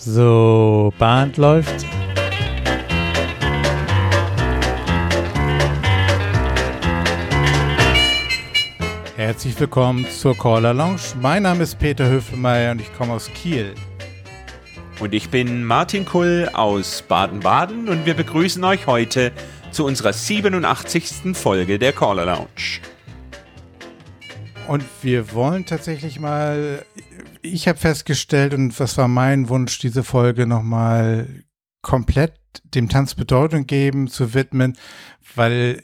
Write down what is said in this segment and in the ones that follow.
So, Band läuft. Herzlich willkommen zur Caller Lounge. Mein Name ist Peter Höfemeier und ich komme aus Kiel. Und ich bin Martin Kull aus Baden-Baden und wir begrüßen euch heute zu unserer 87. Folge der Caller Lounge. Und wir wollen tatsächlich mal, ich habe festgestellt, und was war mein Wunsch, diese Folge nochmal komplett dem Tanz Bedeutung geben, zu widmen, weil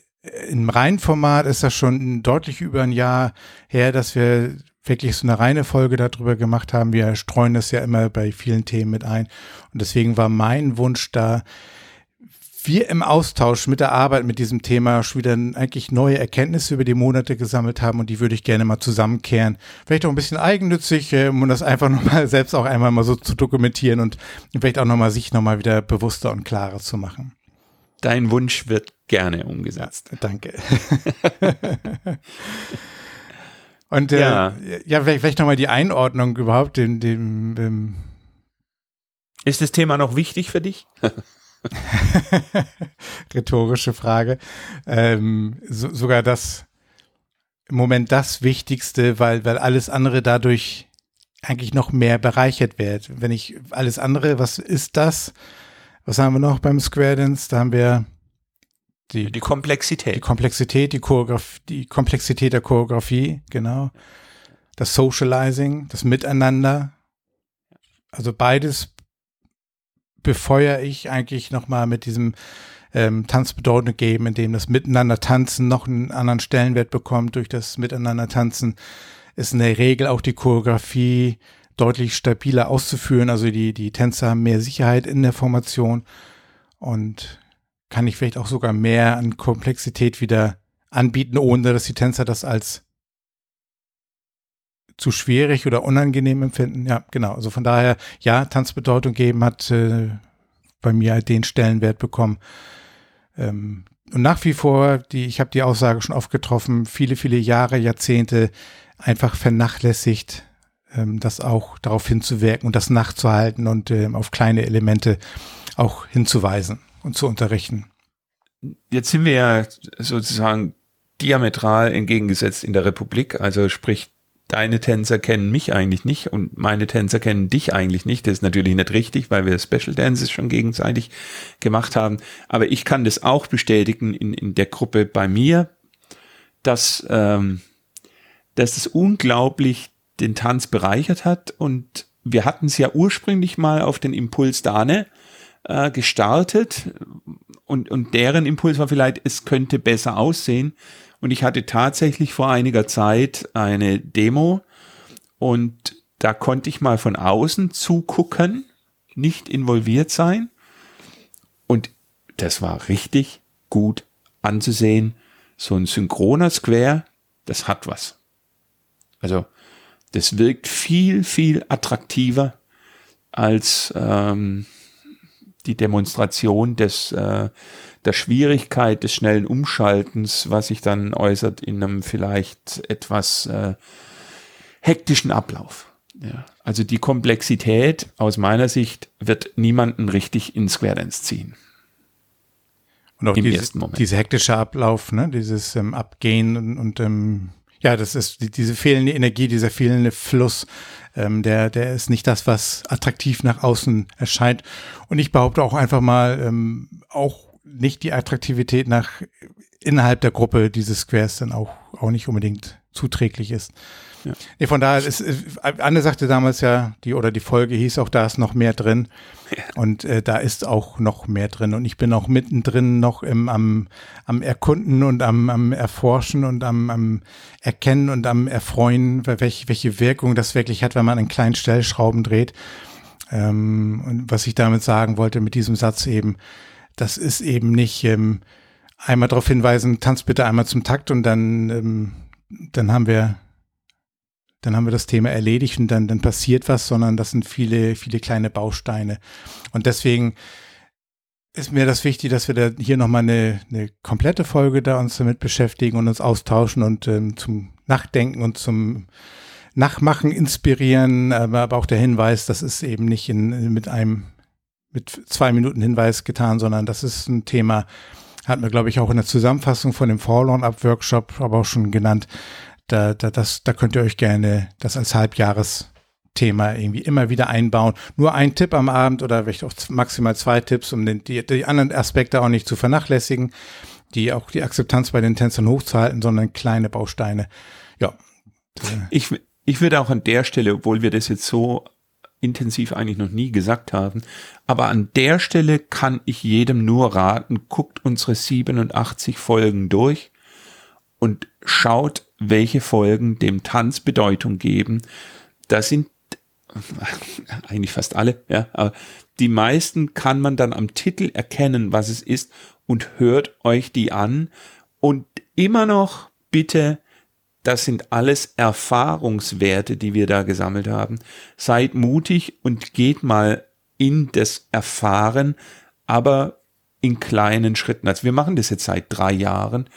im reinen Format ist das schon deutlich über ein Jahr her, dass wir wirklich so eine reine Folge darüber gemacht haben. Wir streuen das ja immer bei vielen Themen mit ein. Und deswegen war mein Wunsch da, wir im Austausch mit der Arbeit mit diesem Thema schon wieder eigentlich neue Erkenntnisse über die Monate gesammelt haben und die würde ich gerne mal zusammenkehren. Vielleicht auch ein bisschen eigennützig, äh, um das einfach nochmal selbst auch einmal mal so zu dokumentieren und vielleicht auch nochmal sich nochmal wieder bewusster und klarer zu machen. Dein Wunsch wird gerne umgesetzt. Danke. und äh, ja, ja vielleicht nochmal die Einordnung überhaupt, dem, dem, dem Ist das Thema noch wichtig für dich? Rhetorische Frage. Ähm, so, sogar das im Moment das Wichtigste, weil, weil alles andere dadurch eigentlich noch mehr bereichert wird. Wenn ich alles andere, was ist das? Was haben wir noch beim Square Dance? Da haben wir die, die Komplexität. Die Komplexität, die Choreografie, die Komplexität der Choreografie, genau. Das Socializing, das Miteinander. Also beides befeuere ich eigentlich nochmal mit diesem ähm, Tanzbedeutende geben, in dem das Miteinander tanzen noch einen anderen Stellenwert bekommt. Durch das Miteinander tanzen ist in der Regel auch die Choreografie deutlich stabiler auszuführen. Also die, die Tänzer haben mehr Sicherheit in der Formation und kann ich vielleicht auch sogar mehr an Komplexität wieder anbieten, ohne dass die Tänzer das als zu schwierig oder unangenehm empfinden. Ja, genau. Also von daher, ja, Tanzbedeutung geben hat äh, bei mir halt den Stellenwert bekommen. Ähm, und nach wie vor, die, ich habe die Aussage schon oft getroffen, viele, viele Jahre, Jahrzehnte einfach vernachlässigt, ähm, das auch darauf hinzuwirken und das nachzuhalten und ähm, auf kleine Elemente auch hinzuweisen und zu unterrichten. Jetzt sind wir ja sozusagen diametral entgegengesetzt in der Republik, also sprich deine Tänzer kennen mich eigentlich nicht und meine Tänzer kennen dich eigentlich nicht. Das ist natürlich nicht richtig, weil wir Special Dances schon gegenseitig gemacht haben. Aber ich kann das auch bestätigen in, in der Gruppe bei mir, dass, ähm, dass es unglaublich den Tanz bereichert hat. Und wir hatten es ja ursprünglich mal auf den Impuls Dane äh, gestartet. Und, und deren Impuls war vielleicht, es könnte besser aussehen. Und ich hatte tatsächlich vor einiger Zeit eine Demo und da konnte ich mal von außen zugucken, nicht involviert sein. Und das war richtig gut anzusehen. So ein synchroner Square, das hat was. Also das wirkt viel, viel attraktiver als ähm, die Demonstration des äh, der Schwierigkeit des schnellen Umschaltens, was sich dann äußert in einem vielleicht etwas äh, hektischen Ablauf. Ja. Also die Komplexität aus meiner Sicht wird niemanden richtig in Square Dance ziehen. Und auch dieses, dieser hektische Ablauf, ne, dieses ähm, Abgehen und, und ähm, ja, das ist die, diese fehlende Energie, dieser fehlende Fluss, ähm, der, der ist nicht das, was attraktiv nach außen erscheint. Und ich behaupte auch einfach mal, ähm, auch nicht die Attraktivität nach innerhalb der Gruppe dieses Squares dann auch, auch nicht unbedingt zuträglich ist. Ja. Nee, von daher ist, Anne sagte damals ja, die oder die Folge hieß auch, da ist noch mehr drin. Und äh, da ist auch noch mehr drin. Und ich bin auch mittendrin noch im, am, am Erkunden und am, am Erforschen und am, am Erkennen und am Erfreuen, welche, welche Wirkung das wirklich hat, wenn man an kleinen Stellschrauben dreht. Ähm, und was ich damit sagen wollte mit diesem Satz eben, das ist eben nicht ähm, einmal darauf hinweisen, tanz bitte einmal zum Takt und dann, ähm, dann haben wir dann haben wir das Thema erledigt und dann, dann passiert was, sondern das sind viele, viele kleine Bausteine. Und deswegen ist mir das wichtig, dass wir da hier nochmal eine, eine komplette Folge da uns damit beschäftigen und uns austauschen und ähm, zum Nachdenken und zum Nachmachen inspirieren, aber auch der Hinweis, das ist eben nicht in, mit einem mit zwei Minuten Hinweis getan, sondern das ist ein Thema, hat man, glaube ich, auch in der Zusammenfassung von dem Fall-On-Up-Workshop aber auch schon genannt. Da, da, das, da könnt ihr euch gerne das als Halbjahresthema irgendwie immer wieder einbauen. Nur ein Tipp am Abend oder vielleicht auch maximal zwei Tipps, um den, die, die anderen Aspekte auch nicht zu vernachlässigen, die auch die Akzeptanz bei den Tänzern hochzuhalten, sondern kleine Bausteine. Ja. Ich, ich würde auch an der Stelle, obwohl wir das jetzt so intensiv eigentlich noch nie gesagt haben. Aber an der Stelle kann ich jedem nur raten, guckt unsere 87 Folgen durch und schaut, welche Folgen dem Tanz Bedeutung geben. Da sind eigentlich fast alle, ja, aber die meisten kann man dann am Titel erkennen, was es ist und hört euch die an und immer noch bitte das sind alles Erfahrungswerte, die wir da gesammelt haben. Seid mutig und geht mal in das Erfahren, aber in kleinen Schritten. Also wir machen das jetzt seit drei Jahren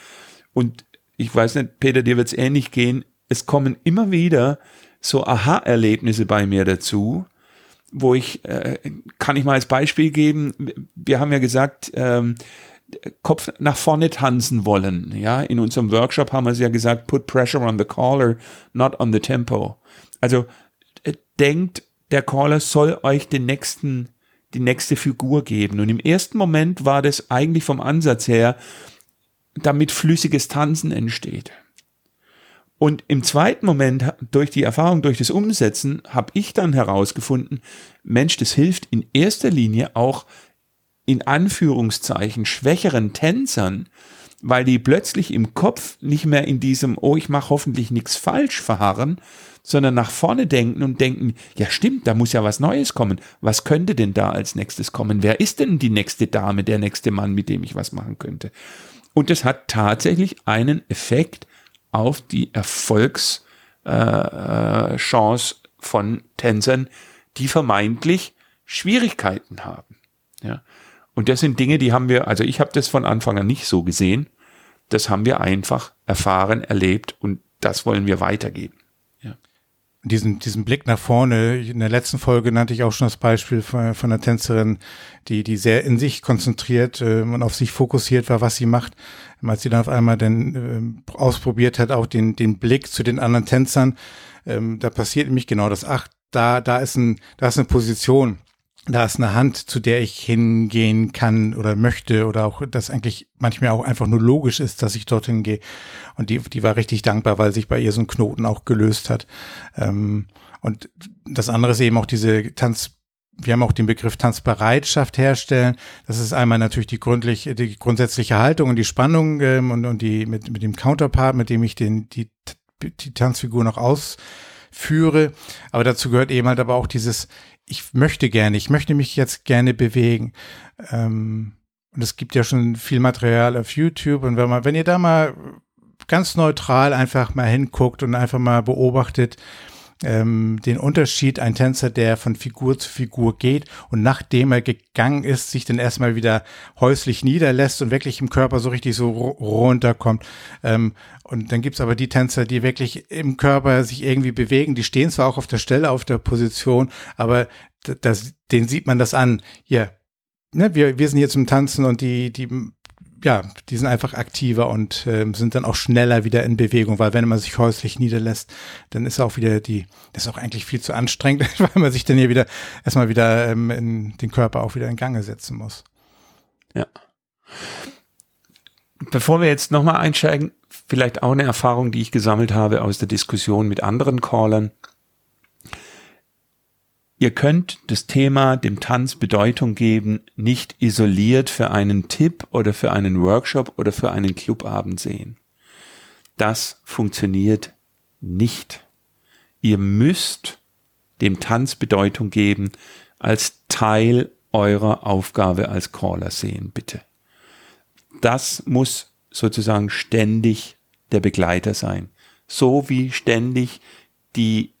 und ich weiß nicht, Peter, dir wird es ähnlich gehen. Es kommen immer wieder so Aha-Erlebnisse bei mir dazu, wo ich, äh, kann ich mal als Beispiel geben, wir haben ja gesagt, ähm, Kopf nach vorne tanzen wollen. Ja, in unserem Workshop haben wir es ja gesagt, put pressure on the caller, not on the tempo. Also äh, denkt, der Caller soll euch den nächsten, die nächste Figur geben. Und im ersten Moment war das eigentlich vom Ansatz her, damit flüssiges Tanzen entsteht. Und im zweiten Moment, durch die Erfahrung, durch das Umsetzen, habe ich dann herausgefunden, Mensch, das hilft in erster Linie auch in Anführungszeichen schwächeren Tänzern, weil die plötzlich im Kopf nicht mehr in diesem, oh, ich mache hoffentlich nichts falsch verharren, sondern nach vorne denken und denken, ja stimmt, da muss ja was Neues kommen. Was könnte denn da als nächstes kommen? Wer ist denn die nächste Dame, der nächste Mann, mit dem ich was machen könnte? Und das hat tatsächlich einen Effekt auf die Erfolgschance äh, äh von Tänzern, die vermeintlich Schwierigkeiten haben. Ja. Und das sind Dinge, die haben wir, also ich habe das von Anfang an nicht so gesehen. Das haben wir einfach erfahren, erlebt und das wollen wir weitergeben. Diesen, diesen Blick nach vorne, in der letzten Folge nannte ich auch schon das Beispiel von, von einer Tänzerin, die, die sehr in sich konzentriert äh, und auf sich fokussiert war, was sie macht. Als sie dann auf einmal dann äh, ausprobiert hat, auch den, den Blick zu den anderen Tänzern, ähm, da passiert nämlich genau das, ach, da, da ist ein, da ist eine Position, da ist eine Hand, zu der ich hingehen kann oder möchte oder auch das eigentlich manchmal auch einfach nur logisch ist, dass ich dorthin gehe. Und die, die war richtig dankbar, weil sich bei ihr so ein Knoten auch gelöst hat. Ähm, und das andere ist eben auch diese Tanz, wir haben auch den Begriff Tanzbereitschaft herstellen. Das ist einmal natürlich die gründlich, die grundsätzliche Haltung und die Spannung ähm, und, und die mit, mit dem Counterpart, mit dem ich den, die, die Tanzfigur noch ausführe. Aber dazu gehört eben halt aber auch dieses ich möchte gerne, ich möchte mich jetzt gerne bewegen. Ähm, und es gibt ja schon viel Material auf YouTube. Und wenn man, wenn ihr da mal ganz neutral einfach mal hinguckt und einfach mal beobachtet, ähm, den Unterschied, ein Tänzer, der von Figur zu Figur geht und nachdem er gegangen ist, sich dann erstmal wieder häuslich niederlässt und wirklich im Körper so richtig so runterkommt. Ähm, und dann gibt's aber die Tänzer, die wirklich im Körper sich irgendwie bewegen, die stehen zwar auch auf der Stelle, auf der Position, aber das, den sieht man das an. Ja, ne, wir, wir sind hier zum Tanzen und die, die ja, die sind einfach aktiver und äh, sind dann auch schneller wieder in Bewegung, weil wenn man sich häuslich niederlässt, dann ist auch wieder die, das ist auch eigentlich viel zu anstrengend, weil man sich dann hier wieder erstmal wieder ähm, in den Körper auch wieder in Gange setzen muss. Ja. Bevor wir jetzt nochmal einsteigen, vielleicht auch eine Erfahrung, die ich gesammelt habe aus der Diskussion mit anderen Callern. Ihr könnt das Thema dem Tanz Bedeutung geben, nicht isoliert für einen Tipp oder für einen Workshop oder für einen Clubabend sehen. Das funktioniert nicht. Ihr müsst dem Tanz Bedeutung geben als Teil eurer Aufgabe als Caller sehen, bitte. Das muss sozusagen ständig der Begleiter sein. So wie ständig die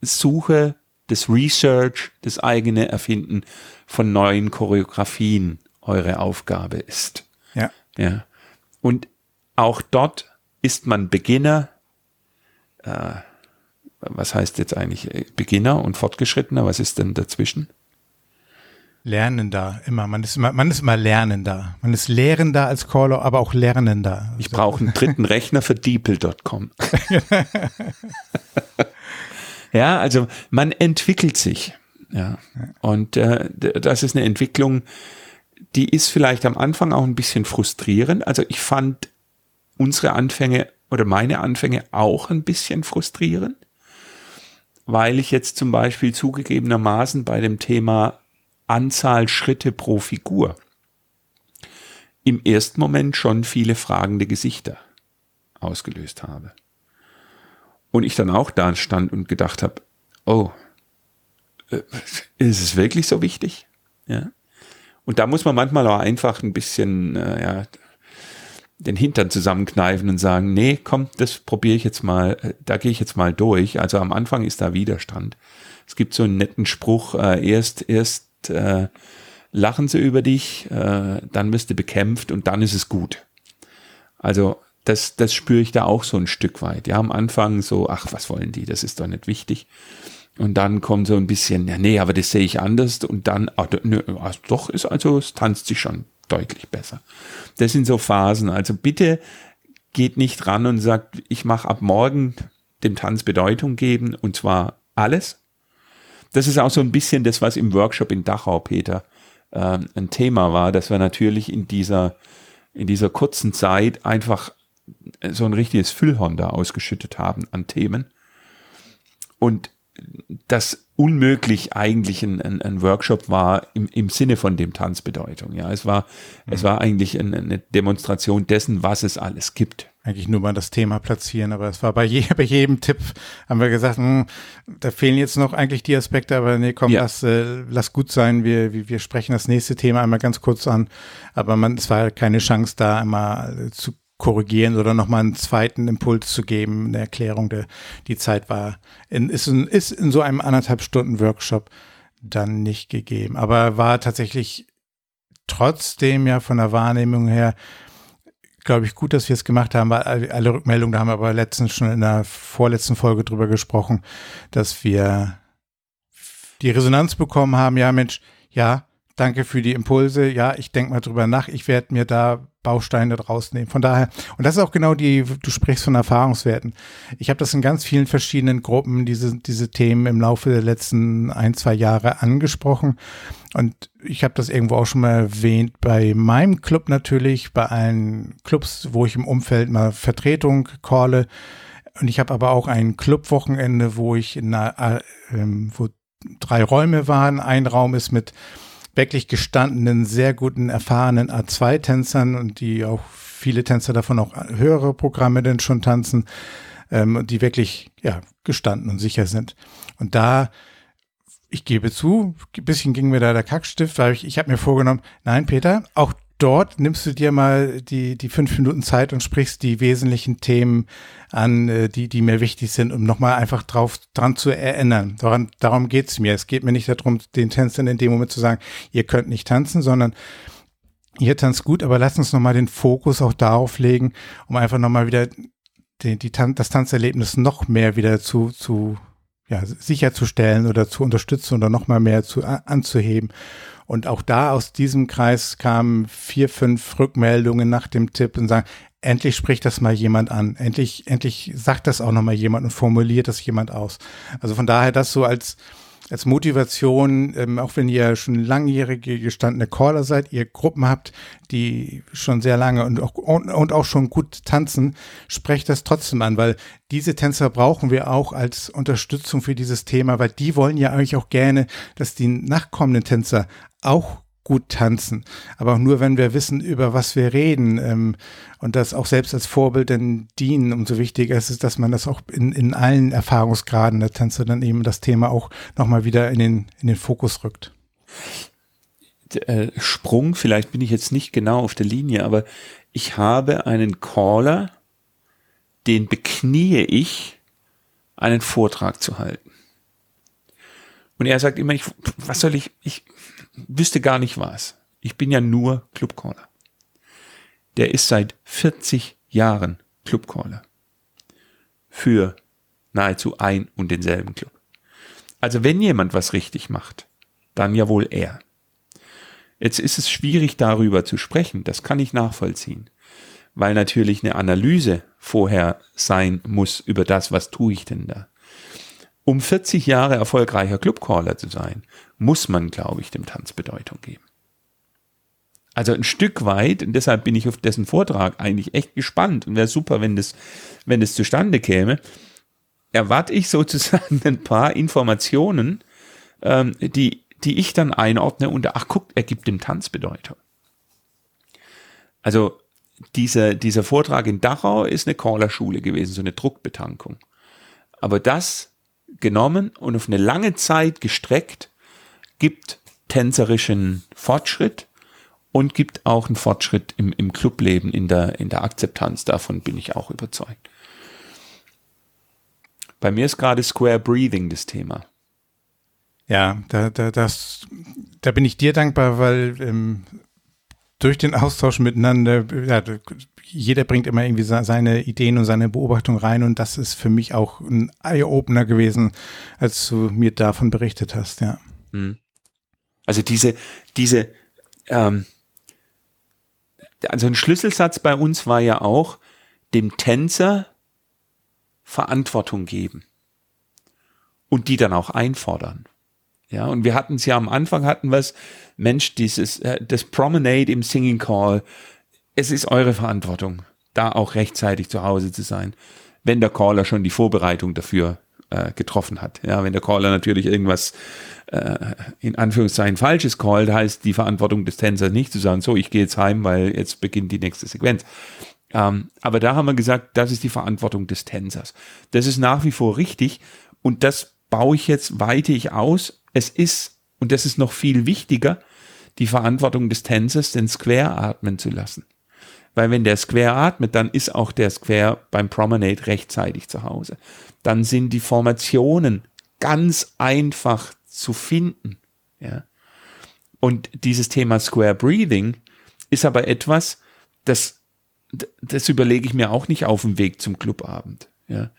Suche das Research, das eigene Erfinden von neuen Choreografien eure Aufgabe ist. Ja. Ja. Und auch dort ist man Beginner. Äh, was heißt jetzt eigentlich äh, Beginner und Fortgeschrittener? Was ist denn dazwischen? Lernender, immer. Man ist immer, man ist immer lernender. Man ist lehrender als Caller, aber auch lernender. Ich brauche einen dritten Rechner für DeepL.com. ja, also man entwickelt sich. Ja. Und äh, das ist eine Entwicklung, die ist vielleicht am Anfang auch ein bisschen frustrierend. Also ich fand unsere Anfänge oder meine Anfänge auch ein bisschen frustrierend, weil ich jetzt zum Beispiel zugegebenermaßen bei dem Thema Anzahl Schritte pro Figur im ersten Moment schon viele fragende Gesichter ausgelöst habe. Und ich dann auch da stand und gedacht habe, oh, äh, ist es wirklich so wichtig? Ja. Und da muss man manchmal auch einfach ein bisschen, äh, ja, den Hintern zusammenkneifen und sagen, nee, komm, das probiere ich jetzt mal, äh, da gehe ich jetzt mal durch. Also am Anfang ist da Widerstand. Es gibt so einen netten Spruch, äh, erst, erst äh, lachen sie über dich, äh, dann wirst du bekämpft und dann ist es gut. Also das, das spüre ich da auch so ein Stück weit. Ja, am Anfang so, ach, was wollen die, das ist doch nicht wichtig. Und dann kommt so ein bisschen, ja, nee, aber das sehe ich anders. Und dann, ach, nö, ach, doch, ist also, es tanzt sich schon deutlich besser. Das sind so Phasen. Also bitte geht nicht ran und sagt, ich mache ab morgen dem Tanz Bedeutung geben und zwar alles, das ist auch so ein bisschen das, was im Workshop in Dachau, Peter, äh, ein Thema war, dass wir natürlich in dieser, in dieser kurzen Zeit einfach so ein richtiges Füllhorn da ausgeschüttet haben an Themen. Und das unmöglich eigentlich ein, ein, ein Workshop war im, im Sinne von dem Tanzbedeutung. Ja, es war, mhm. es war eigentlich eine, eine Demonstration dessen, was es alles gibt eigentlich nur mal das Thema platzieren, aber es war bei, je, bei jedem Tipp, haben wir gesagt, mh, hm, da fehlen jetzt noch eigentlich die Aspekte, aber nee, komm, ja. lass, äh, lass gut sein, wir, wir, wir sprechen das nächste Thema einmal ganz kurz an, aber man, es war keine Chance da einmal zu korrigieren oder nochmal einen zweiten Impuls zu geben, eine Erklärung, der, die Zeit war, in, ist, in, ist in so einem anderthalb Stunden Workshop dann nicht gegeben, aber war tatsächlich trotzdem ja von der Wahrnehmung her glaube ich, gut, dass wir es gemacht haben, weil alle Rückmeldungen, da haben wir aber letztens schon in der vorletzten Folge drüber gesprochen, dass wir die Resonanz bekommen haben, ja Mensch, ja, danke für die Impulse, ja, ich denke mal drüber nach, ich werde mir da Bausteine draus nehmen. Von daher, und das ist auch genau die, du sprichst von Erfahrungswerten. Ich habe das in ganz vielen verschiedenen Gruppen, diese, diese Themen im Laufe der letzten ein, zwei Jahre angesprochen. Und ich habe das irgendwo auch schon mal erwähnt, bei meinem Club natürlich, bei allen Clubs, wo ich im Umfeld mal Vertretung calle. Und ich habe aber auch ein Clubwochenende, wo ich in einer, äh, wo drei Räume waren. Ein Raum ist mit wirklich gestandenen, sehr guten, erfahrenen A2-Tänzern und die auch viele Tänzer davon auch höhere Programme denn schon tanzen, ähm, die wirklich ja gestanden und sicher sind. Und da ich gebe zu, ein bisschen ging mir da der Kackstift, weil ich, ich habe mir vorgenommen, nein, Peter, auch dort nimmst du dir mal die, die fünf Minuten Zeit und sprichst die wesentlichen Themen an, äh, die, die mir wichtig sind, um nochmal einfach drauf, dran zu erinnern. Daran, darum geht's mir. Es geht mir nicht darum, den Tänzern in dem Moment zu sagen, ihr könnt nicht tanzen, sondern ihr tanzt gut, aber lass uns nochmal den Fokus auch darauf legen, um einfach nochmal wieder die, die, das Tanzerlebnis noch mehr wieder zu, zu ja, sicherzustellen oder zu unterstützen oder nochmal mehr zu, anzuheben. Und auch da aus diesem Kreis kamen vier, fünf Rückmeldungen nach dem Tipp und sagen, endlich spricht das mal jemand an. Endlich, endlich sagt das auch nochmal jemand und formuliert das jemand aus. Also von daher das so als, als Motivation, ähm, auch wenn ihr schon langjährige gestandene Caller seid, ihr Gruppen habt, die schon sehr lange und auch, und, und auch schon gut tanzen, sprecht das trotzdem an, weil diese Tänzer brauchen wir auch als Unterstützung für dieses Thema, weil die wollen ja eigentlich auch gerne, dass die nachkommenden Tänzer auch gut tanzen. Aber auch nur, wenn wir wissen, über was wir reden ähm, und das auch selbst als Vorbild dann dienen, umso wichtiger ist es, dass man das auch in, in allen Erfahrungsgraden der Tänzer dann eben das Thema auch nochmal wieder in den, in den Fokus rückt. Äh, Sprung, vielleicht bin ich jetzt nicht genau auf der Linie, aber ich habe einen Caller, den beknie ich, einen Vortrag zu halten. Und er sagt immer, ich, was soll ich, ich, wüsste gar nicht was. Ich bin ja nur Clubcaller. Der ist seit 40 Jahren Clubcaller. Für nahezu ein und denselben Club. Also wenn jemand was richtig macht, dann ja wohl er. Jetzt ist es schwierig darüber zu sprechen, das kann ich nachvollziehen, weil natürlich eine Analyse vorher sein muss über das, was tue ich denn da. Um 40 Jahre erfolgreicher Clubcaller zu sein, muss man, glaube ich, dem Tanz Bedeutung geben. Also ein Stück weit, und deshalb bin ich auf dessen Vortrag eigentlich echt gespannt und wäre super, wenn das, wenn das zustande käme, erwarte ich sozusagen ein paar Informationen, ähm, die, die ich dann einordne und ach guckt, er gibt dem Tanz Bedeutung. Also dieser, dieser Vortrag in Dachau ist eine Caller-Schule gewesen, so eine Druckbetankung. Aber das genommen und auf eine lange Zeit gestreckt, gibt tänzerischen Fortschritt und gibt auch einen Fortschritt im, im Clubleben, in der, in der Akzeptanz. Davon bin ich auch überzeugt. Bei mir ist gerade Square Breathing das Thema. Ja, da, da, das, da bin ich dir dankbar, weil ähm, durch den Austausch miteinander, ja, jeder bringt immer irgendwie seine Ideen und seine Beobachtungen rein und das ist für mich auch ein Eye-Opener gewesen, als du mir davon berichtet hast, ja. Hm. Also diese, diese, ähm, also ein Schlüsselsatz bei uns war ja auch, dem Tänzer Verantwortung geben und die dann auch einfordern. Ja, und wir hatten es ja am Anfang hatten wir es, Mensch, dieses, äh, das Promenade im Singing Call, es ist eure Verantwortung, da auch rechtzeitig zu Hause zu sein, wenn der Caller schon die Vorbereitung dafür äh, getroffen hat. Ja, wenn der Caller natürlich irgendwas äh, in Anführungszeichen Falsches callt, heißt die Verantwortung des Tänzers nicht zu sagen, so, ich gehe jetzt heim, weil jetzt beginnt die nächste Sequenz. Ähm, aber da haben wir gesagt, das ist die Verantwortung des Tänzers. Das ist nach wie vor richtig und das baue ich jetzt, weite ich aus. Es ist, und das ist noch viel wichtiger, die Verantwortung des Tänzers, den Square atmen zu lassen. Weil wenn der Square atmet, dann ist auch der Square beim Promenade rechtzeitig zu Hause. Dann sind die Formationen ganz einfach zu finden. Ja. Und dieses Thema Square Breathing ist aber etwas, das das überlege ich mir auch nicht auf dem Weg zum Clubabend. Ja.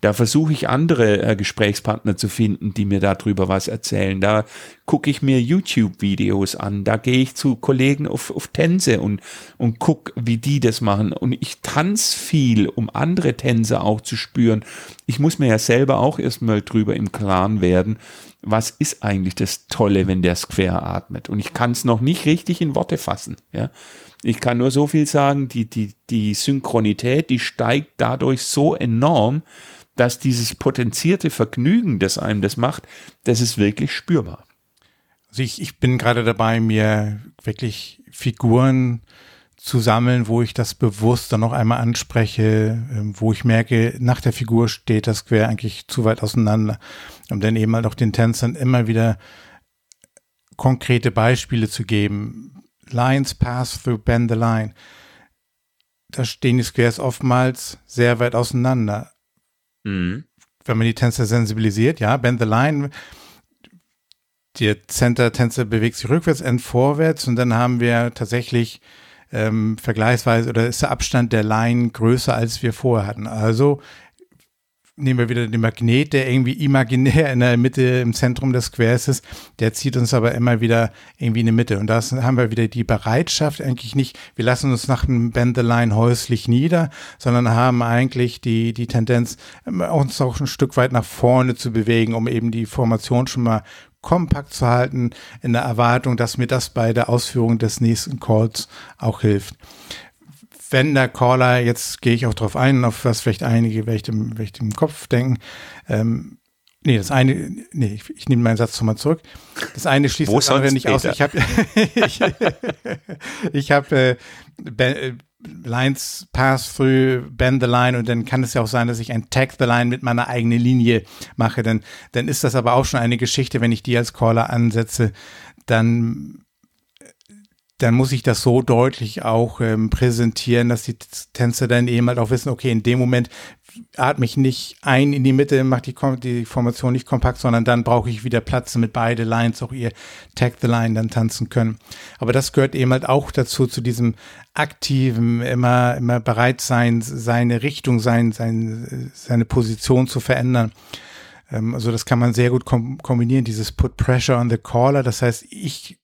Da versuche ich andere äh, Gesprächspartner zu finden, die mir darüber was erzählen. Da gucke ich mir YouTube-Videos an. Da gehe ich zu Kollegen auf, auf Tänze und, und gucke, wie die das machen. Und ich tanze viel, um andere Tänze auch zu spüren. Ich muss mir ja selber auch erstmal drüber im Klaren werden, was ist eigentlich das Tolle, wenn der Square atmet. Und ich kann es noch nicht richtig in Worte fassen. Ja. Ich kann nur so viel sagen, die, die, die Synchronität, die steigt dadurch so enorm, dass dieses potenzierte Vergnügen, das einem das macht, das ist wirklich spürbar. Also ich, ich bin gerade dabei, mir wirklich Figuren zu sammeln, wo ich das bewusst dann noch einmal anspreche, ähm, wo ich merke, nach der Figur steht das Quer eigentlich zu weit auseinander, um dann eben halt auch den Tänzern immer wieder konkrete Beispiele zu geben, Lines pass through bend the line. Da stehen die Squares oftmals sehr weit auseinander. Mhm. Wenn man die Tänzer sensibilisiert, ja, bend the line. Der Center-Tänzer bewegt sich rückwärts, end vorwärts und dann haben wir tatsächlich ähm, vergleichsweise oder ist der Abstand der Line größer als wir vorher hatten. Also nehmen wir wieder den Magnet, der irgendwie imaginär in der Mitte im Zentrum des Squares ist, der zieht uns aber immer wieder irgendwie in die Mitte. Und da haben wir wieder die Bereitschaft eigentlich nicht, wir lassen uns nach dem Bend the Line häuslich nieder, sondern haben eigentlich die, die Tendenz, uns auch ein Stück weit nach vorne zu bewegen, um eben die Formation schon mal kompakt zu halten, in der Erwartung, dass mir das bei der Ausführung des nächsten Calls auch hilft wenn der Caller, jetzt gehe ich auch drauf ein, auf was vielleicht einige vielleicht im, vielleicht im Kopf denken, ähm, Nee, das eine, nee, ich, ich nehme meinen Satz nochmal zurück. Das eine schließt Wo das andere nicht aus. Ich habe ich, ich hab, äh, äh, Lines pass through, bend the line und dann kann es ja auch sein, dass ich ein Tag the line mit meiner eigenen Linie mache. Dann, dann ist das aber auch schon eine Geschichte, wenn ich die als Caller ansetze, dann dann muss ich das so deutlich auch ähm, präsentieren, dass die Tänzer dann eben halt auch wissen, okay, in dem Moment atme ich nicht ein in die Mitte, mache die, die Formation nicht kompakt, sondern dann brauche ich wieder Platz, damit beide Lines auch ihr Tag the Line dann tanzen können. Aber das gehört eben halt auch dazu, zu diesem aktiven, immer, immer bereit sein, seine Richtung, sein, sein, seine Position zu verändern. Ähm, also das kann man sehr gut kombinieren, dieses Put Pressure on the Caller. Das heißt, ich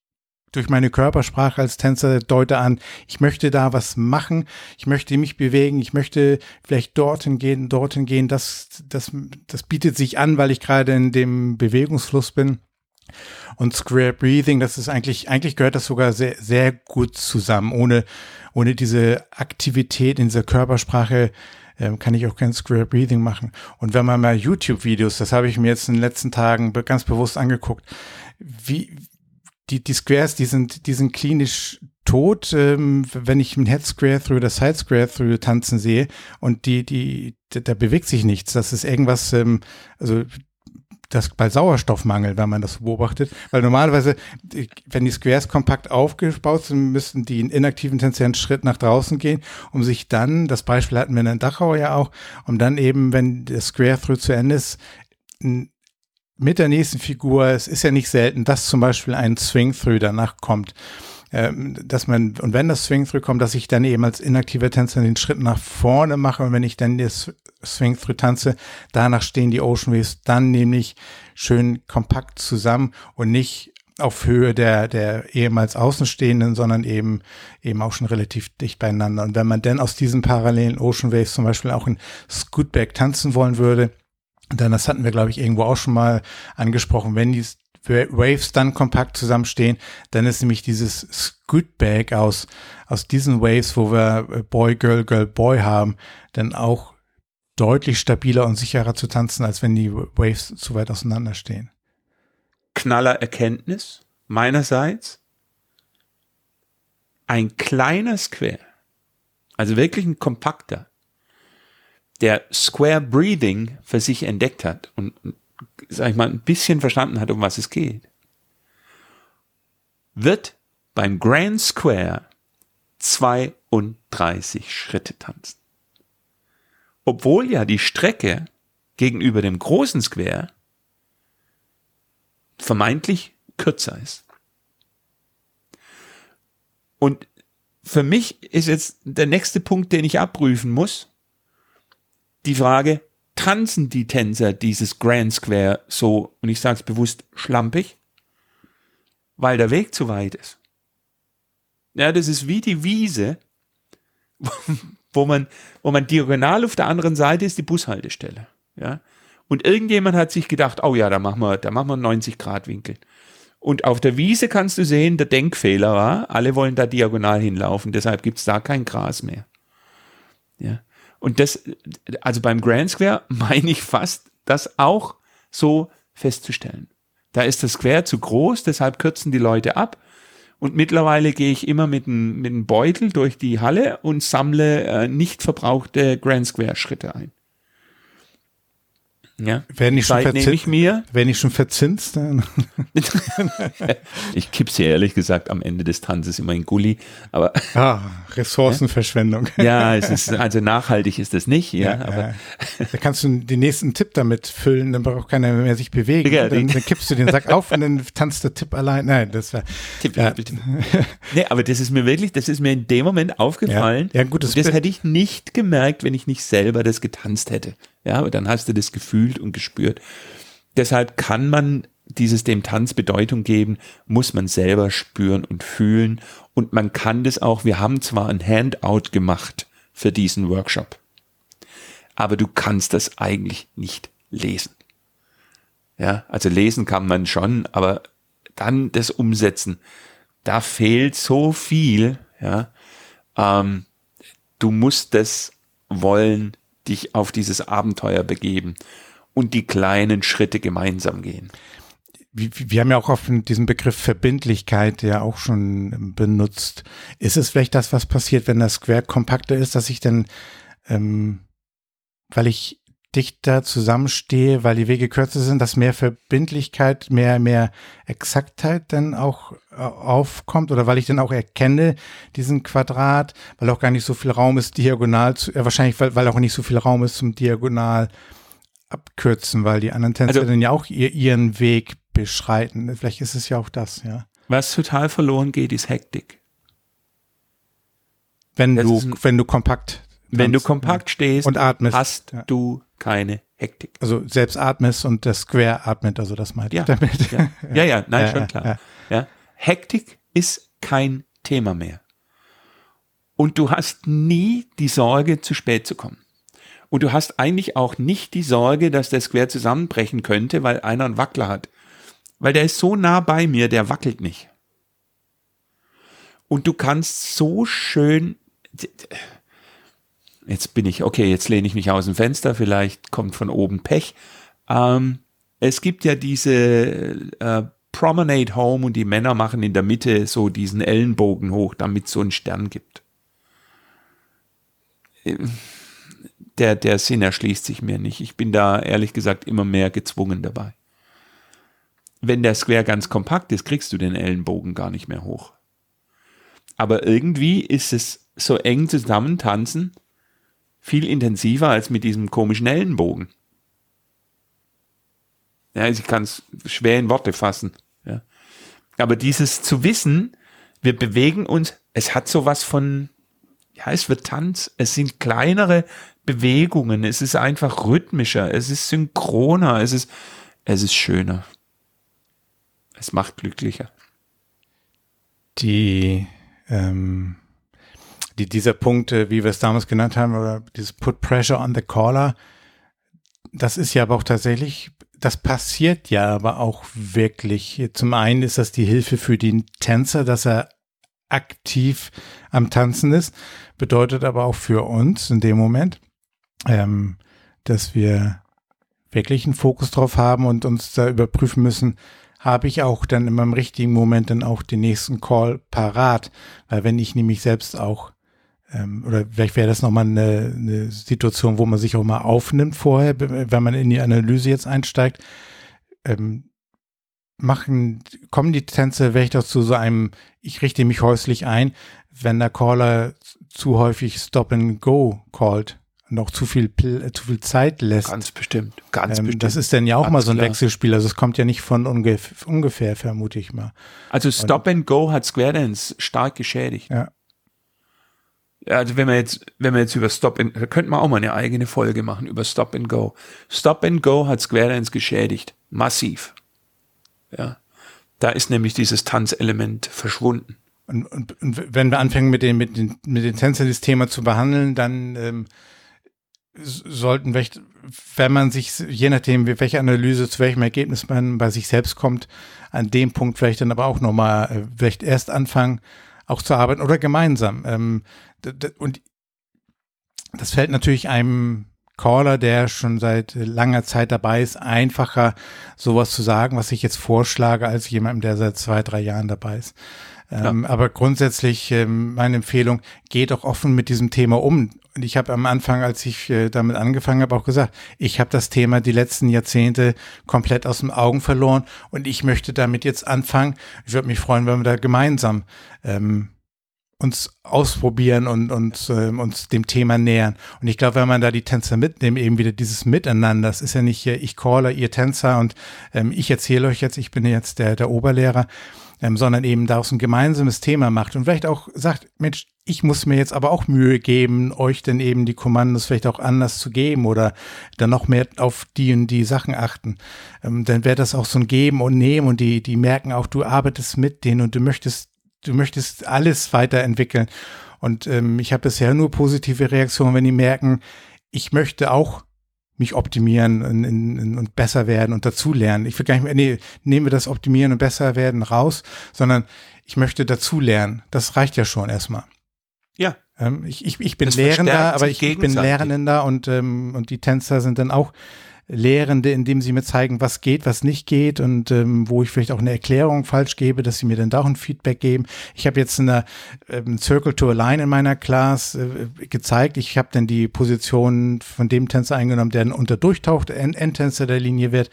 durch meine Körpersprache als Tänzer deute an, ich möchte da was machen, ich möchte mich bewegen, ich möchte vielleicht dorthin gehen, dorthin gehen. Das, das, das bietet sich an, weil ich gerade in dem Bewegungsfluss bin. Und Square Breathing, das ist eigentlich, eigentlich gehört das sogar sehr, sehr gut zusammen. Ohne, ohne diese Aktivität in dieser Körpersprache ähm, kann ich auch kein Square Breathing machen. Und wenn man mal YouTube-Videos, das habe ich mir jetzt in den letzten Tagen ganz bewusst angeguckt, wie, die, die Squares, die sind, die sind klinisch tot, ähm, wenn ich ein Head Square Through oder Side Square Through tanzen sehe und die, die, da, bewegt sich nichts. Das ist irgendwas, ähm, also das bei Sauerstoffmangel, wenn man das beobachtet. Weil normalerweise, wenn die Squares kompakt aufgebaut sind, müssten die in inaktiven einen Schritt nach draußen gehen, um sich dann, das Beispiel hatten wir in Dachau ja auch, um dann eben, wenn der Square Through zu Ende ist, mit der nächsten Figur, es ist ja nicht selten, dass zum Beispiel ein Swing-Through danach kommt. Ähm, dass man, und wenn das Swing-Through kommt, dass ich dann eben als inaktiver Tänzer den Schritt nach vorne mache und wenn ich dann das Swing-Through tanze, danach stehen die Ocean Waves dann nämlich schön kompakt zusammen und nicht auf Höhe der, der ehemals Außenstehenden, sondern eben, eben auch schon relativ dicht beieinander. Und wenn man dann aus diesen parallelen Ocean Waves zum Beispiel auch in Scootback tanzen wollen würde, dann, das hatten wir, glaube ich, irgendwo auch schon mal angesprochen, wenn die Waves dann kompakt zusammenstehen, dann ist nämlich dieses Scootback aus, aus diesen Waves, wo wir Boy, Girl, Girl, Boy haben, dann auch deutlich stabiler und sicherer zu tanzen, als wenn die Waves zu weit auseinander stehen. Knaller Erkenntnis meinerseits. Ein kleiner Square, also wirklich ein kompakter, der Square Breathing für sich entdeckt hat und, sag ich mal, ein bisschen verstanden hat, um was es geht, wird beim Grand Square 32 Schritte tanzen. Obwohl ja die Strecke gegenüber dem großen Square vermeintlich kürzer ist. Und für mich ist jetzt der nächste Punkt, den ich abprüfen muss, die Frage, tanzen die Tänzer dieses Grand Square so, und ich sage es bewusst, schlampig, weil der Weg zu weit ist. Ja, das ist wie die Wiese, wo man, wo man diagonal auf der anderen Seite ist die Bushaltestelle. Ja. Und irgendjemand hat sich gedacht, oh ja, da machen wir, da machen wir 90 Grad Winkel. Und auf der Wiese kannst du sehen, der Denkfehler war, alle wollen da diagonal hinlaufen, deshalb gibt's da kein Gras mehr. Ja. Und das, also beim Grand Square meine ich fast, das auch so festzustellen. Da ist das Square zu groß, deshalb kürzen die Leute ab. Und mittlerweile gehe ich immer mit einem, mit Beutel durch die Halle und sammle äh, nicht verbrauchte Grand Square Schritte ein. Ja. Werden die schon verzinst? Ich mir. Werden die schon verzinst? Dann? ich kipp sie ehrlich gesagt am Ende des Tanzes immer in Gully. Aber ah, Ressourcenverschwendung. Ja, es ist, also nachhaltig ist das nicht. Ja, ja, aber ja. Da kannst du den nächsten Tipp damit füllen, dann braucht keiner mehr sich bewegen. Ja, dann, dann, kippst du den Sack auf und dann tanzt der Tipp allein. Nein, das war. Tipp, ja. Tipp, Nee, aber das ist mir wirklich, das ist mir in dem Moment aufgefallen. Ja, ja gut, das, das hätte ich nicht gemerkt, wenn ich nicht selber das getanzt hätte. Ja, dann hast du das gefühlt und gespürt. Deshalb kann man dieses dem Tanz Bedeutung geben, muss man selber spüren und fühlen. Und man kann das auch, wir haben zwar ein Handout gemacht für diesen Workshop, aber du kannst das eigentlich nicht lesen. Ja, also lesen kann man schon, aber dann das Umsetzen, da fehlt so viel, ja. Ähm, du musst das wollen, dich auf dieses Abenteuer begeben und die kleinen Schritte gemeinsam gehen. Wir, haben ja auch auf diesen Begriff Verbindlichkeit ja auch schon benutzt. Ist es vielleicht das, was passiert, wenn das Square kompakter ist, dass ich dann, ähm, weil ich dichter zusammenstehe, weil die Wege kürzer sind, dass mehr Verbindlichkeit, mehr, mehr Exaktheit dann auch äh, aufkommt oder weil ich dann auch erkenne, diesen Quadrat, weil auch gar nicht so viel Raum ist, diagonal zu, äh, wahrscheinlich, weil, weil auch nicht so viel Raum ist zum diagonal abkürzen, weil die anderen Tänzer also, dann ja auch ihr, ihren Weg beschreiten. Vielleicht ist es ja auch das, ja. Was total verloren geht, ist Hektik. Wenn das du, wenn du kompakt wenn du kompakt stehst und atmest, hast ja. du keine Hektik. Also selbst atmest und das Square atmet, also das meint ja. damit. Ja, ja, ja nein, schon klar. Ja. Hektik ist kein Thema mehr. Und du hast nie die Sorge, zu spät zu kommen. Und du hast eigentlich auch nicht die Sorge, dass der Square zusammenbrechen könnte, weil einer einen Wackler hat. Weil der ist so nah bei mir, der wackelt nicht. Und du kannst so schön, jetzt bin ich, okay, jetzt lehne ich mich aus dem Fenster, vielleicht kommt von oben Pech. Ähm, es gibt ja diese äh, Promenade Home und die Männer machen in der Mitte so diesen Ellenbogen hoch, damit es so einen Stern gibt. Der, der Sinn erschließt sich mir nicht. Ich bin da ehrlich gesagt immer mehr gezwungen dabei. Wenn der Square ganz kompakt ist, kriegst du den Ellenbogen gar nicht mehr hoch. Aber irgendwie ist es so eng zusammen tanzen, viel intensiver als mit diesem komischen Ellenbogen. Ja, ich kann es schwer in Worte fassen. Ja. Aber dieses zu wissen, wir bewegen uns, es hat sowas von, ja, es wird Tanz, es sind kleinere Bewegungen, es ist einfach rhythmischer, es ist synchroner, es ist, es ist schöner. Es macht glücklicher. Die ähm, die, dieser Punkt, wie wir es damals genannt haben, oder dieses Put Pressure on the Caller, das ist ja aber auch tatsächlich, das passiert ja aber auch wirklich. Zum einen ist das die Hilfe für den Tänzer, dass er aktiv am Tanzen ist, bedeutet aber auch für uns in dem Moment, ähm, dass wir wirklich einen Fokus drauf haben und uns da überprüfen müssen, habe ich auch dann in meinem richtigen Moment dann auch den nächsten Call parat. Weil wenn ich nämlich selbst auch ähm, oder vielleicht wäre das nochmal eine, eine Situation, wo man sich auch mal aufnimmt vorher, wenn man in die Analyse jetzt einsteigt. Ähm, machen, kommen die Tänze wirklich dazu so einem, ich richte mich häuslich ein, wenn der Caller zu häufig Stop and Go callt noch zu viel, zu viel Zeit lässt. Ganz bestimmt, ganz ähm, bestimmt. Das ist dann ja auch ganz mal so ein klar. Wechselspiel. Also es kommt ja nicht von ungefähr, ungefähr vermute ich mal. Also Stop Und, and Go hat Square Dance stark geschädigt. Ja also wenn wir jetzt, wenn wir jetzt über Stop and, da könnten wir auch mal eine eigene Folge machen über Stop and Go. Stop and Go hat Square Dance geschädigt. Massiv. Ja. Da ist nämlich dieses Tanzelement verschwunden. Und, und, und wenn wir anfangen mit den, mit den, mit den Tänzern das Thema zu behandeln, dann ähm, sollten wir, wenn man sich, je nachdem, welche Analyse, zu welchem Ergebnis man bei sich selbst kommt, an dem Punkt vielleicht dann aber auch nochmal, äh, vielleicht erst anfangen, auch zu arbeiten oder gemeinsam. Ähm, und das fällt natürlich einem Caller, der schon seit langer Zeit dabei ist, einfacher, sowas zu sagen, was ich jetzt vorschlage, als jemandem, der seit zwei, drei Jahren dabei ist. Ähm, Aber grundsätzlich ähm, meine Empfehlung, geht auch offen mit diesem Thema um. Und ich habe am Anfang, als ich äh, damit angefangen habe, auch gesagt, ich habe das Thema die letzten Jahrzehnte komplett aus den Augen verloren und ich möchte damit jetzt anfangen. Ich würde mich freuen, wenn wir da gemeinsam ähm, uns ausprobieren und, und äh, uns dem Thema nähern. Und ich glaube, wenn man da die Tänzer mitnimmt, eben wieder dieses Miteinander, das ist ja nicht hier, ich caller, ihr Tänzer und ähm, ich erzähle euch jetzt, ich bin jetzt der, der Oberlehrer, ähm, sondern eben daraus ein gemeinsames Thema macht und vielleicht auch sagt, Mensch, ich muss mir jetzt aber auch Mühe geben, euch denn eben die Kommandos vielleicht auch anders zu geben oder dann noch mehr auf die und die Sachen achten. Ähm, dann wäre das auch so ein Geben und Nehmen und die, die merken auch, du arbeitest mit denen und du möchtest du möchtest alles weiterentwickeln. Und ähm, ich habe bisher nur positive Reaktionen, wenn die merken, ich möchte auch mich optimieren und, und, und besser werden und dazulernen. Ich will gar nicht mehr, nee, nehmen wir das Optimieren und besser werden raus, sondern ich möchte dazulernen. Das reicht ja schon erstmal. Ja. Ähm, ich, ich, ich bin das Lehrender, aber ich, ich bin Lernender und, ähm, und die Tänzer sind dann auch Lehrende, indem sie mir zeigen, was geht, was nicht geht und ähm, wo ich vielleicht auch eine Erklärung falsch gebe, dass sie mir dann da auch ein Feedback geben. Ich habe jetzt eine ähm, Circle to Align in meiner Class äh, gezeigt. Ich habe dann die Position von dem Tänzer eingenommen, der dann unter durchtaucht, Endtänzer der Linie wird.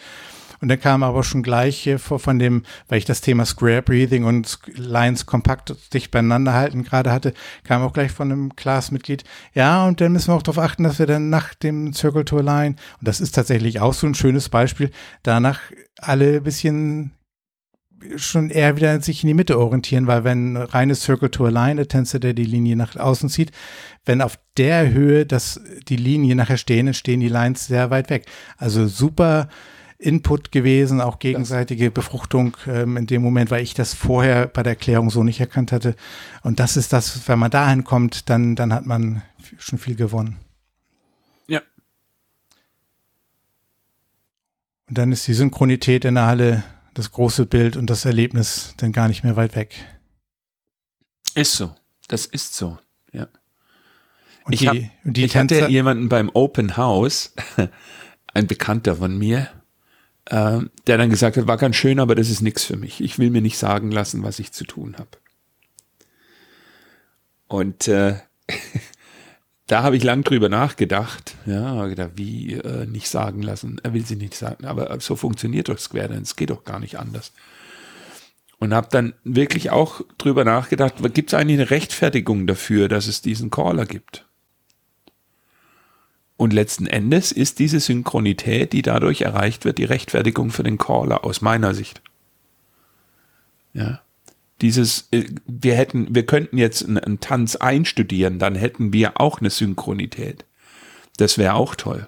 Und dann kam aber schon gleich von dem, weil ich das Thema Square Breathing und Lines kompakt dicht beieinander halten gerade hatte, kam auch gleich von einem Classmitglied, ja, und dann müssen wir auch darauf achten, dass wir dann nach dem Circle to Align, und das ist tatsächlich auch so ein schönes Beispiel, danach alle bisschen schon eher wieder sich in die Mitte orientieren, weil wenn reines Circle to Tänzer, der die Linie nach außen zieht, wenn auf der Höhe dass die Linie nachher stehen, dann stehen die Lines sehr weit weg. Also super Input gewesen, auch gegenseitige Befruchtung ähm, in dem Moment, weil ich das vorher bei der Erklärung so nicht erkannt hatte. Und das ist das, wenn man dahin kommt, dann, dann hat man schon viel gewonnen. Ja. Und dann ist die Synchronität in der Halle, das große Bild und das Erlebnis dann gar nicht mehr weit weg. Ist so. Das ist so. Ja. Und ich, die, hab, ich hatte jemanden beim Open House, ein Bekannter von mir, äh, der dann gesagt hat, war ganz schön, aber das ist nichts für mich. Ich will mir nicht sagen lassen, was ich zu tun habe. Und äh, da habe ich lang drüber nachgedacht. Ja, wie äh, nicht sagen lassen. Er will sie nicht sagen, aber so funktioniert doch Square Dance. Es geht doch gar nicht anders. Und habe dann wirklich auch drüber nachgedacht, gibt es eigentlich eine Rechtfertigung dafür, dass es diesen Caller gibt? Und letzten Endes ist diese Synchronität, die dadurch erreicht wird, die Rechtfertigung für den Caller aus meiner Sicht. Ja. Dieses, äh, wir hätten, wir könnten jetzt einen, einen Tanz einstudieren, dann hätten wir auch eine Synchronität. Das wäre auch toll.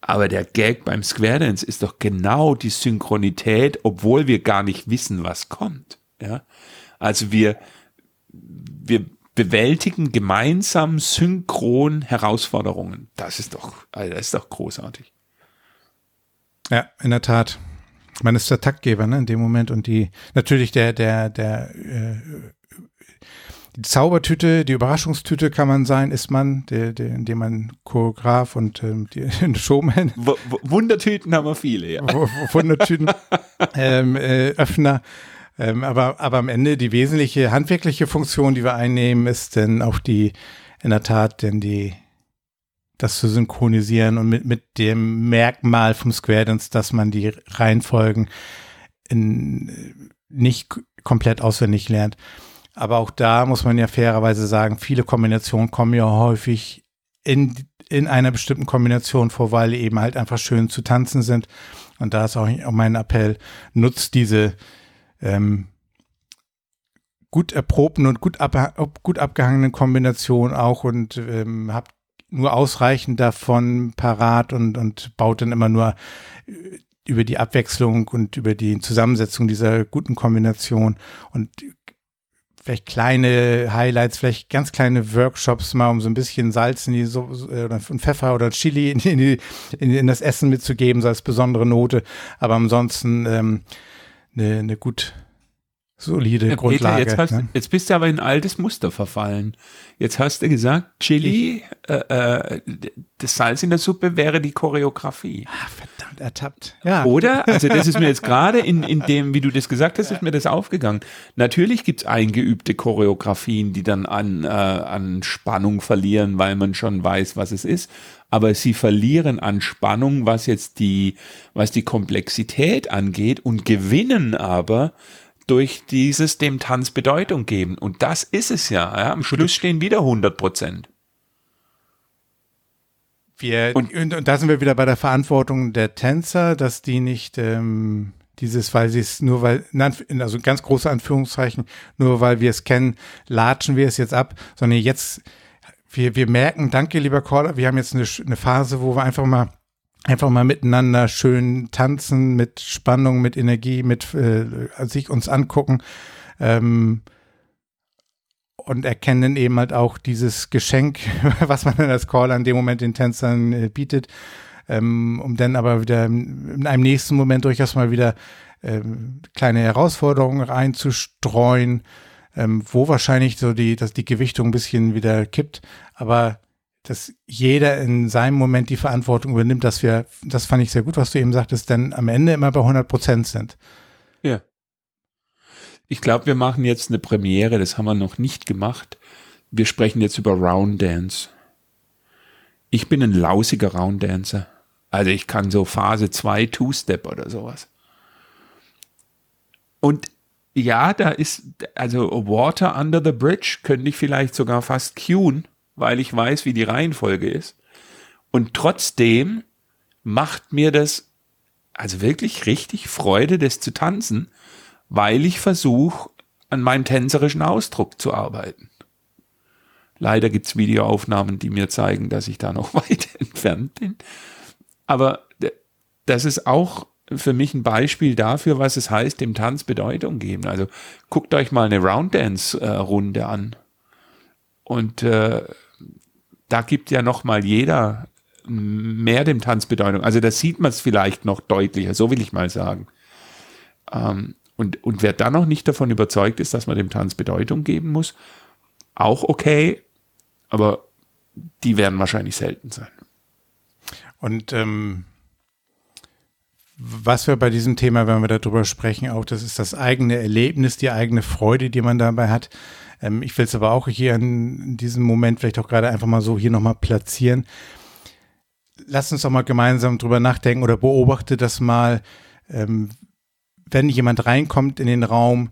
Aber der Gag beim Square Dance ist doch genau die Synchronität, obwohl wir gar nicht wissen, was kommt. Ja. Also wir, wir bewältigen gemeinsam synchron Herausforderungen. Das ist doch, also das ist doch großartig. Ja, in der Tat. Man ist der Taktgeber, ne, in dem Moment und die, natürlich der, der, der, äh, die Zaubertüte, die Überraschungstüte kann man sein, ist man, der, der, indem man Choreograf und ähm, die, Showman. W Wundertüten haben wir viele, ja. Wundertüten, ähm, äh, Öffner ähm, aber, aber am Ende die wesentliche handwerkliche Funktion, die wir einnehmen, ist denn auch die, in der Tat, denn die, das zu synchronisieren und mit, mit dem Merkmal vom Square Dance, dass man die Reihenfolgen in, nicht komplett auswendig lernt. Aber auch da muss man ja fairerweise sagen, viele Kombinationen kommen ja häufig in, in einer bestimmten Kombination vor, weil eben halt einfach schön zu tanzen sind. Und da ist auch mein Appell, nutzt diese, ähm, gut erprobten und gut, ab, gut abgehangenen Kombinationen auch und ähm, habt nur ausreichend davon parat und, und baut dann immer nur äh, über die Abwechslung und über die Zusammensetzung dieser guten Kombination und vielleicht kleine Highlights, vielleicht ganz kleine Workshops mal, um so ein bisschen Salz in die so äh, oder Pfeffer oder Chili in, die, in, in, das Essen mitzugeben, so als besondere Note. Aber ansonsten ähm, eine, eine gut solide ja, Grundlage. Peter, jetzt, hast, ne? jetzt, bist du aber in ein altes Muster verfallen. Jetzt hast du gesagt, Chili, äh, äh, das Salz in der Suppe wäre die Choreografie. Ach, verdammt, ertappt. Ja. Oder? Also das ist mir jetzt gerade in, in dem, wie du das gesagt hast, ist mir das aufgegangen. Natürlich gibt's eingeübte Choreografien, die dann an, äh, an Spannung verlieren, weil man schon weiß, was es ist aber sie verlieren an Spannung, was jetzt die, was die Komplexität angeht und gewinnen aber durch dieses dem Tanz Bedeutung geben. Und das ist es ja. ja. Am Schluss stehen wieder 100 Prozent. Wir, und, und, und, da sind wir wieder bei der Verantwortung der Tänzer, dass die nicht ähm, dieses, weil sie es nur weil, also ganz große Anführungszeichen, nur weil wir es kennen, latschen wir es jetzt ab, sondern jetzt wir, wir merken, danke lieber Caller, wir haben jetzt eine, eine Phase, wo wir einfach mal einfach mal miteinander schön tanzen, mit Spannung, mit Energie, mit äh, sich uns angucken ähm, und erkennen eben halt auch dieses Geschenk, was man dann als Caller in dem Moment den Tänzern äh, bietet, ähm, um dann aber wieder in einem nächsten Moment durchaus mal wieder ähm, kleine Herausforderungen reinzustreuen ähm, wo wahrscheinlich so die, dass die Gewichtung ein bisschen wieder kippt. Aber dass jeder in seinem Moment die Verantwortung übernimmt, dass wir, das fand ich sehr gut, was du eben sagtest, denn am Ende immer bei 100 Prozent sind. Ja. Ich glaube, wir machen jetzt eine Premiere, das haben wir noch nicht gemacht. Wir sprechen jetzt über Round Dance. Ich bin ein lausiger Round Dancer. Also ich kann so Phase 2 Two-Step oder sowas. Und ja, da ist, also Water Under the Bridge könnte ich vielleicht sogar fast cueen, weil ich weiß, wie die Reihenfolge ist. Und trotzdem macht mir das also wirklich richtig Freude, das zu tanzen, weil ich versuche, an meinem tänzerischen Ausdruck zu arbeiten. Leider gibt's Videoaufnahmen, die mir zeigen, dass ich da noch weit entfernt bin. Aber das ist auch für mich ein Beispiel dafür, was es heißt, dem Tanz Bedeutung geben. Also guckt euch mal eine Rounddance-Runde äh, an. Und äh, da gibt ja noch mal jeder mehr dem Tanz Bedeutung. Also da sieht man es vielleicht noch deutlicher, so will ich mal sagen. Ähm, und, und wer dann noch nicht davon überzeugt ist, dass man dem Tanz Bedeutung geben muss, auch okay, aber die werden wahrscheinlich selten sein. Und ähm, was wir bei diesem Thema, wenn wir darüber sprechen, auch das ist das eigene Erlebnis, die eigene Freude, die man dabei hat. Ähm, ich will es aber auch hier in, diesem Moment vielleicht auch gerade einfach mal so hier nochmal platzieren. Lass uns doch mal gemeinsam drüber nachdenken oder beobachte das mal, ähm, wenn jemand reinkommt in den Raum,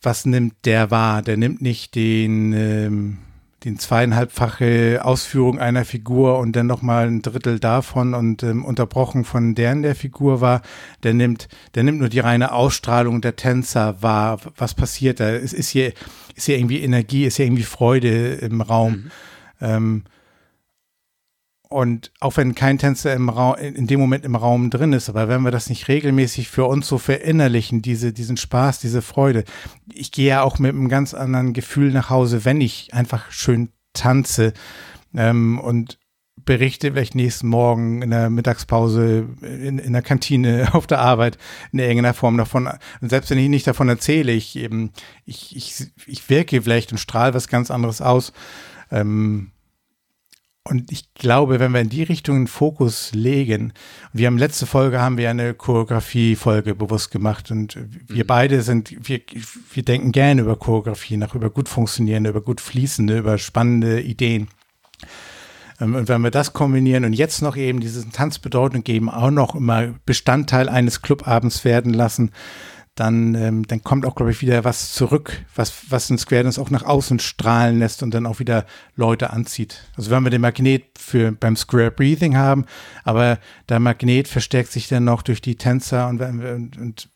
was nimmt der wahr? Der nimmt nicht den, ähm, den zweieinhalbfache Ausführung einer Figur und dann nochmal ein Drittel davon und ähm, unterbrochen von deren der Figur war. Der nimmt, der nimmt nur die reine Ausstrahlung der Tänzer wahr. Was passiert da? Es ist hier, ist hier irgendwie Energie, ist hier irgendwie Freude im Raum. Mhm. Ähm, und auch wenn kein Tänzer im Raum, in dem Moment im Raum drin ist, aber wenn wir das nicht regelmäßig für uns so verinnerlichen, diese, diesen Spaß, diese Freude, ich gehe ja auch mit einem ganz anderen Gefühl nach Hause, wenn ich einfach schön tanze ähm, und berichte vielleicht nächsten Morgen in der Mittagspause in, in der Kantine auf der Arbeit in irgendeiner Form davon. Und selbst wenn ich nicht davon erzähle, ich eben, ich, ich, ich wirke vielleicht und strahle was ganz anderes aus. Ähm, und ich glaube, wenn wir in die Richtung einen Fokus legen, wir haben letzte Folge haben wir eine Choreografie-Folge bewusst gemacht und wir mhm. beide sind, wir, wir denken gerne über Choreografie nach, über gut funktionierende, über gut fließende, über spannende Ideen. Ähm, und wenn wir das kombinieren und jetzt noch eben diesen Tanzbedeutung geben, auch noch immer Bestandteil eines Clubabends werden lassen, dann, ähm, dann kommt auch, glaube ich, wieder was zurück, was, was ein Square Dance auch nach außen strahlen lässt und dann auch wieder Leute anzieht. Also wenn wir den Magnet für beim Square Breathing haben, aber der Magnet verstärkt sich dann noch durch die Tänzer und, und, und,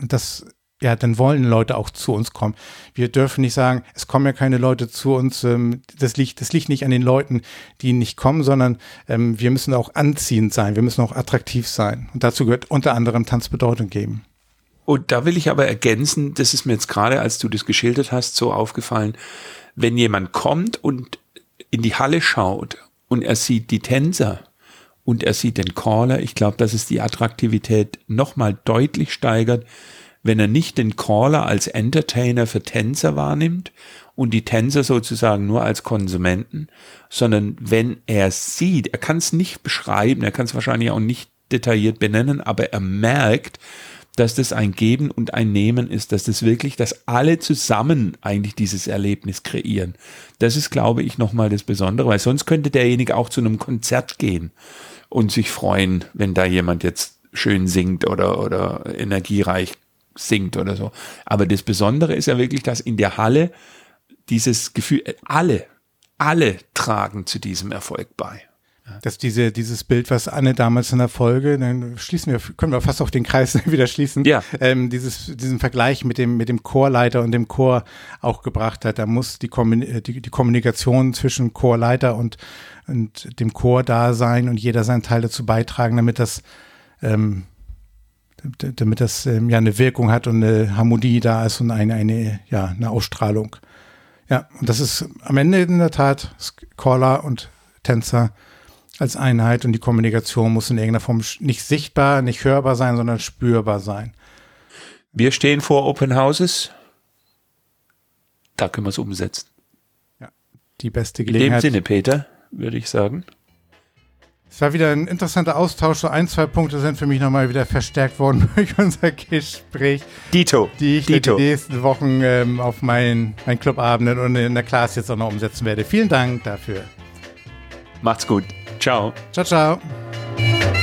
und das ja, dann wollen Leute auch zu uns kommen. Wir dürfen nicht sagen, es kommen ja keine Leute zu uns. Ähm, das liegt, das liegt nicht an den Leuten, die nicht kommen, sondern ähm, wir müssen auch anziehend sein. Wir müssen auch attraktiv sein. Und dazu gehört unter anderem Tanzbedeutung geben. Und da will ich aber ergänzen, das ist mir jetzt gerade, als du das geschildert hast, so aufgefallen, wenn jemand kommt und in die Halle schaut und er sieht die Tänzer und er sieht den Caller, ich glaube, dass es die Attraktivität nochmal deutlich steigert, wenn er nicht den Caller als Entertainer für Tänzer wahrnimmt und die Tänzer sozusagen nur als Konsumenten, sondern wenn er sieht, er kann es nicht beschreiben, er kann es wahrscheinlich auch nicht detailliert benennen, aber er merkt, dass das ein Geben und ein Nehmen ist, dass das wirklich, dass alle zusammen eigentlich dieses Erlebnis kreieren. Das ist, glaube ich, nochmal das Besondere, weil sonst könnte derjenige auch zu einem Konzert gehen und sich freuen, wenn da jemand jetzt schön singt oder, oder energiereich singt oder so. Aber das Besondere ist ja wirklich, dass in der Halle dieses Gefühl, alle, alle tragen zu diesem Erfolg bei dass diese, dieses Bild, was Anne damals in der Folge, dann schließen wir, können wir fast auch den Kreis wieder schließen, ja. ähm, dieses, diesen Vergleich mit dem, mit dem Chorleiter und dem Chor auch gebracht hat. Da muss die, die, die Kommunikation zwischen Chorleiter und, und dem Chor da sein und jeder seinen Teil dazu beitragen, damit das, ähm, damit das ähm, ja eine Wirkung hat und eine Harmonie da ist und eine, eine, ja, eine Ausstrahlung. Ja, und das ist am Ende in der Tat Caller und Tänzer als Einheit und die Kommunikation muss in irgendeiner Form nicht sichtbar, nicht hörbar sein, sondern spürbar sein. Wir stehen vor Open Houses. Da können wir es umsetzen. Ja, die beste Gelegenheit. In dem Sinne, Peter. würde ich sagen. Es war wieder ein interessanter Austausch. So ein, zwei Punkte sind für mich nochmal wieder verstärkt worden durch unser Gespräch. Dito. Die ich Dito. die nächsten Wochen ähm, auf meinen, meinen Clubabenden und in der Class jetzt auch noch umsetzen werde. Vielen Dank dafür. Macht's gut. Ciao. Ciao, ciao.